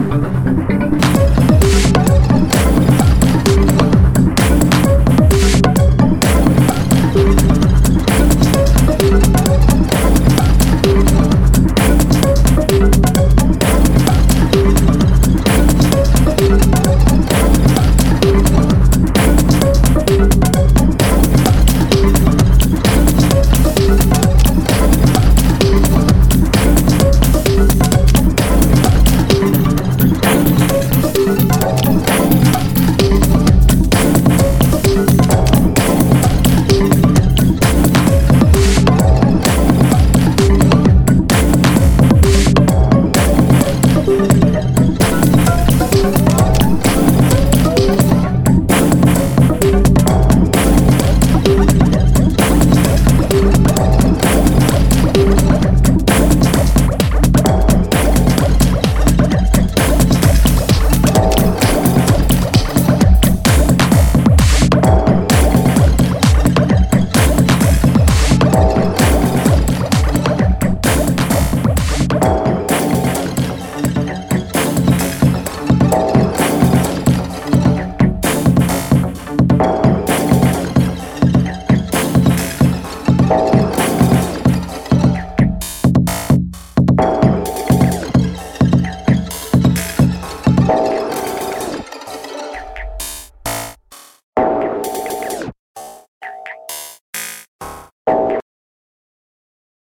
I love it.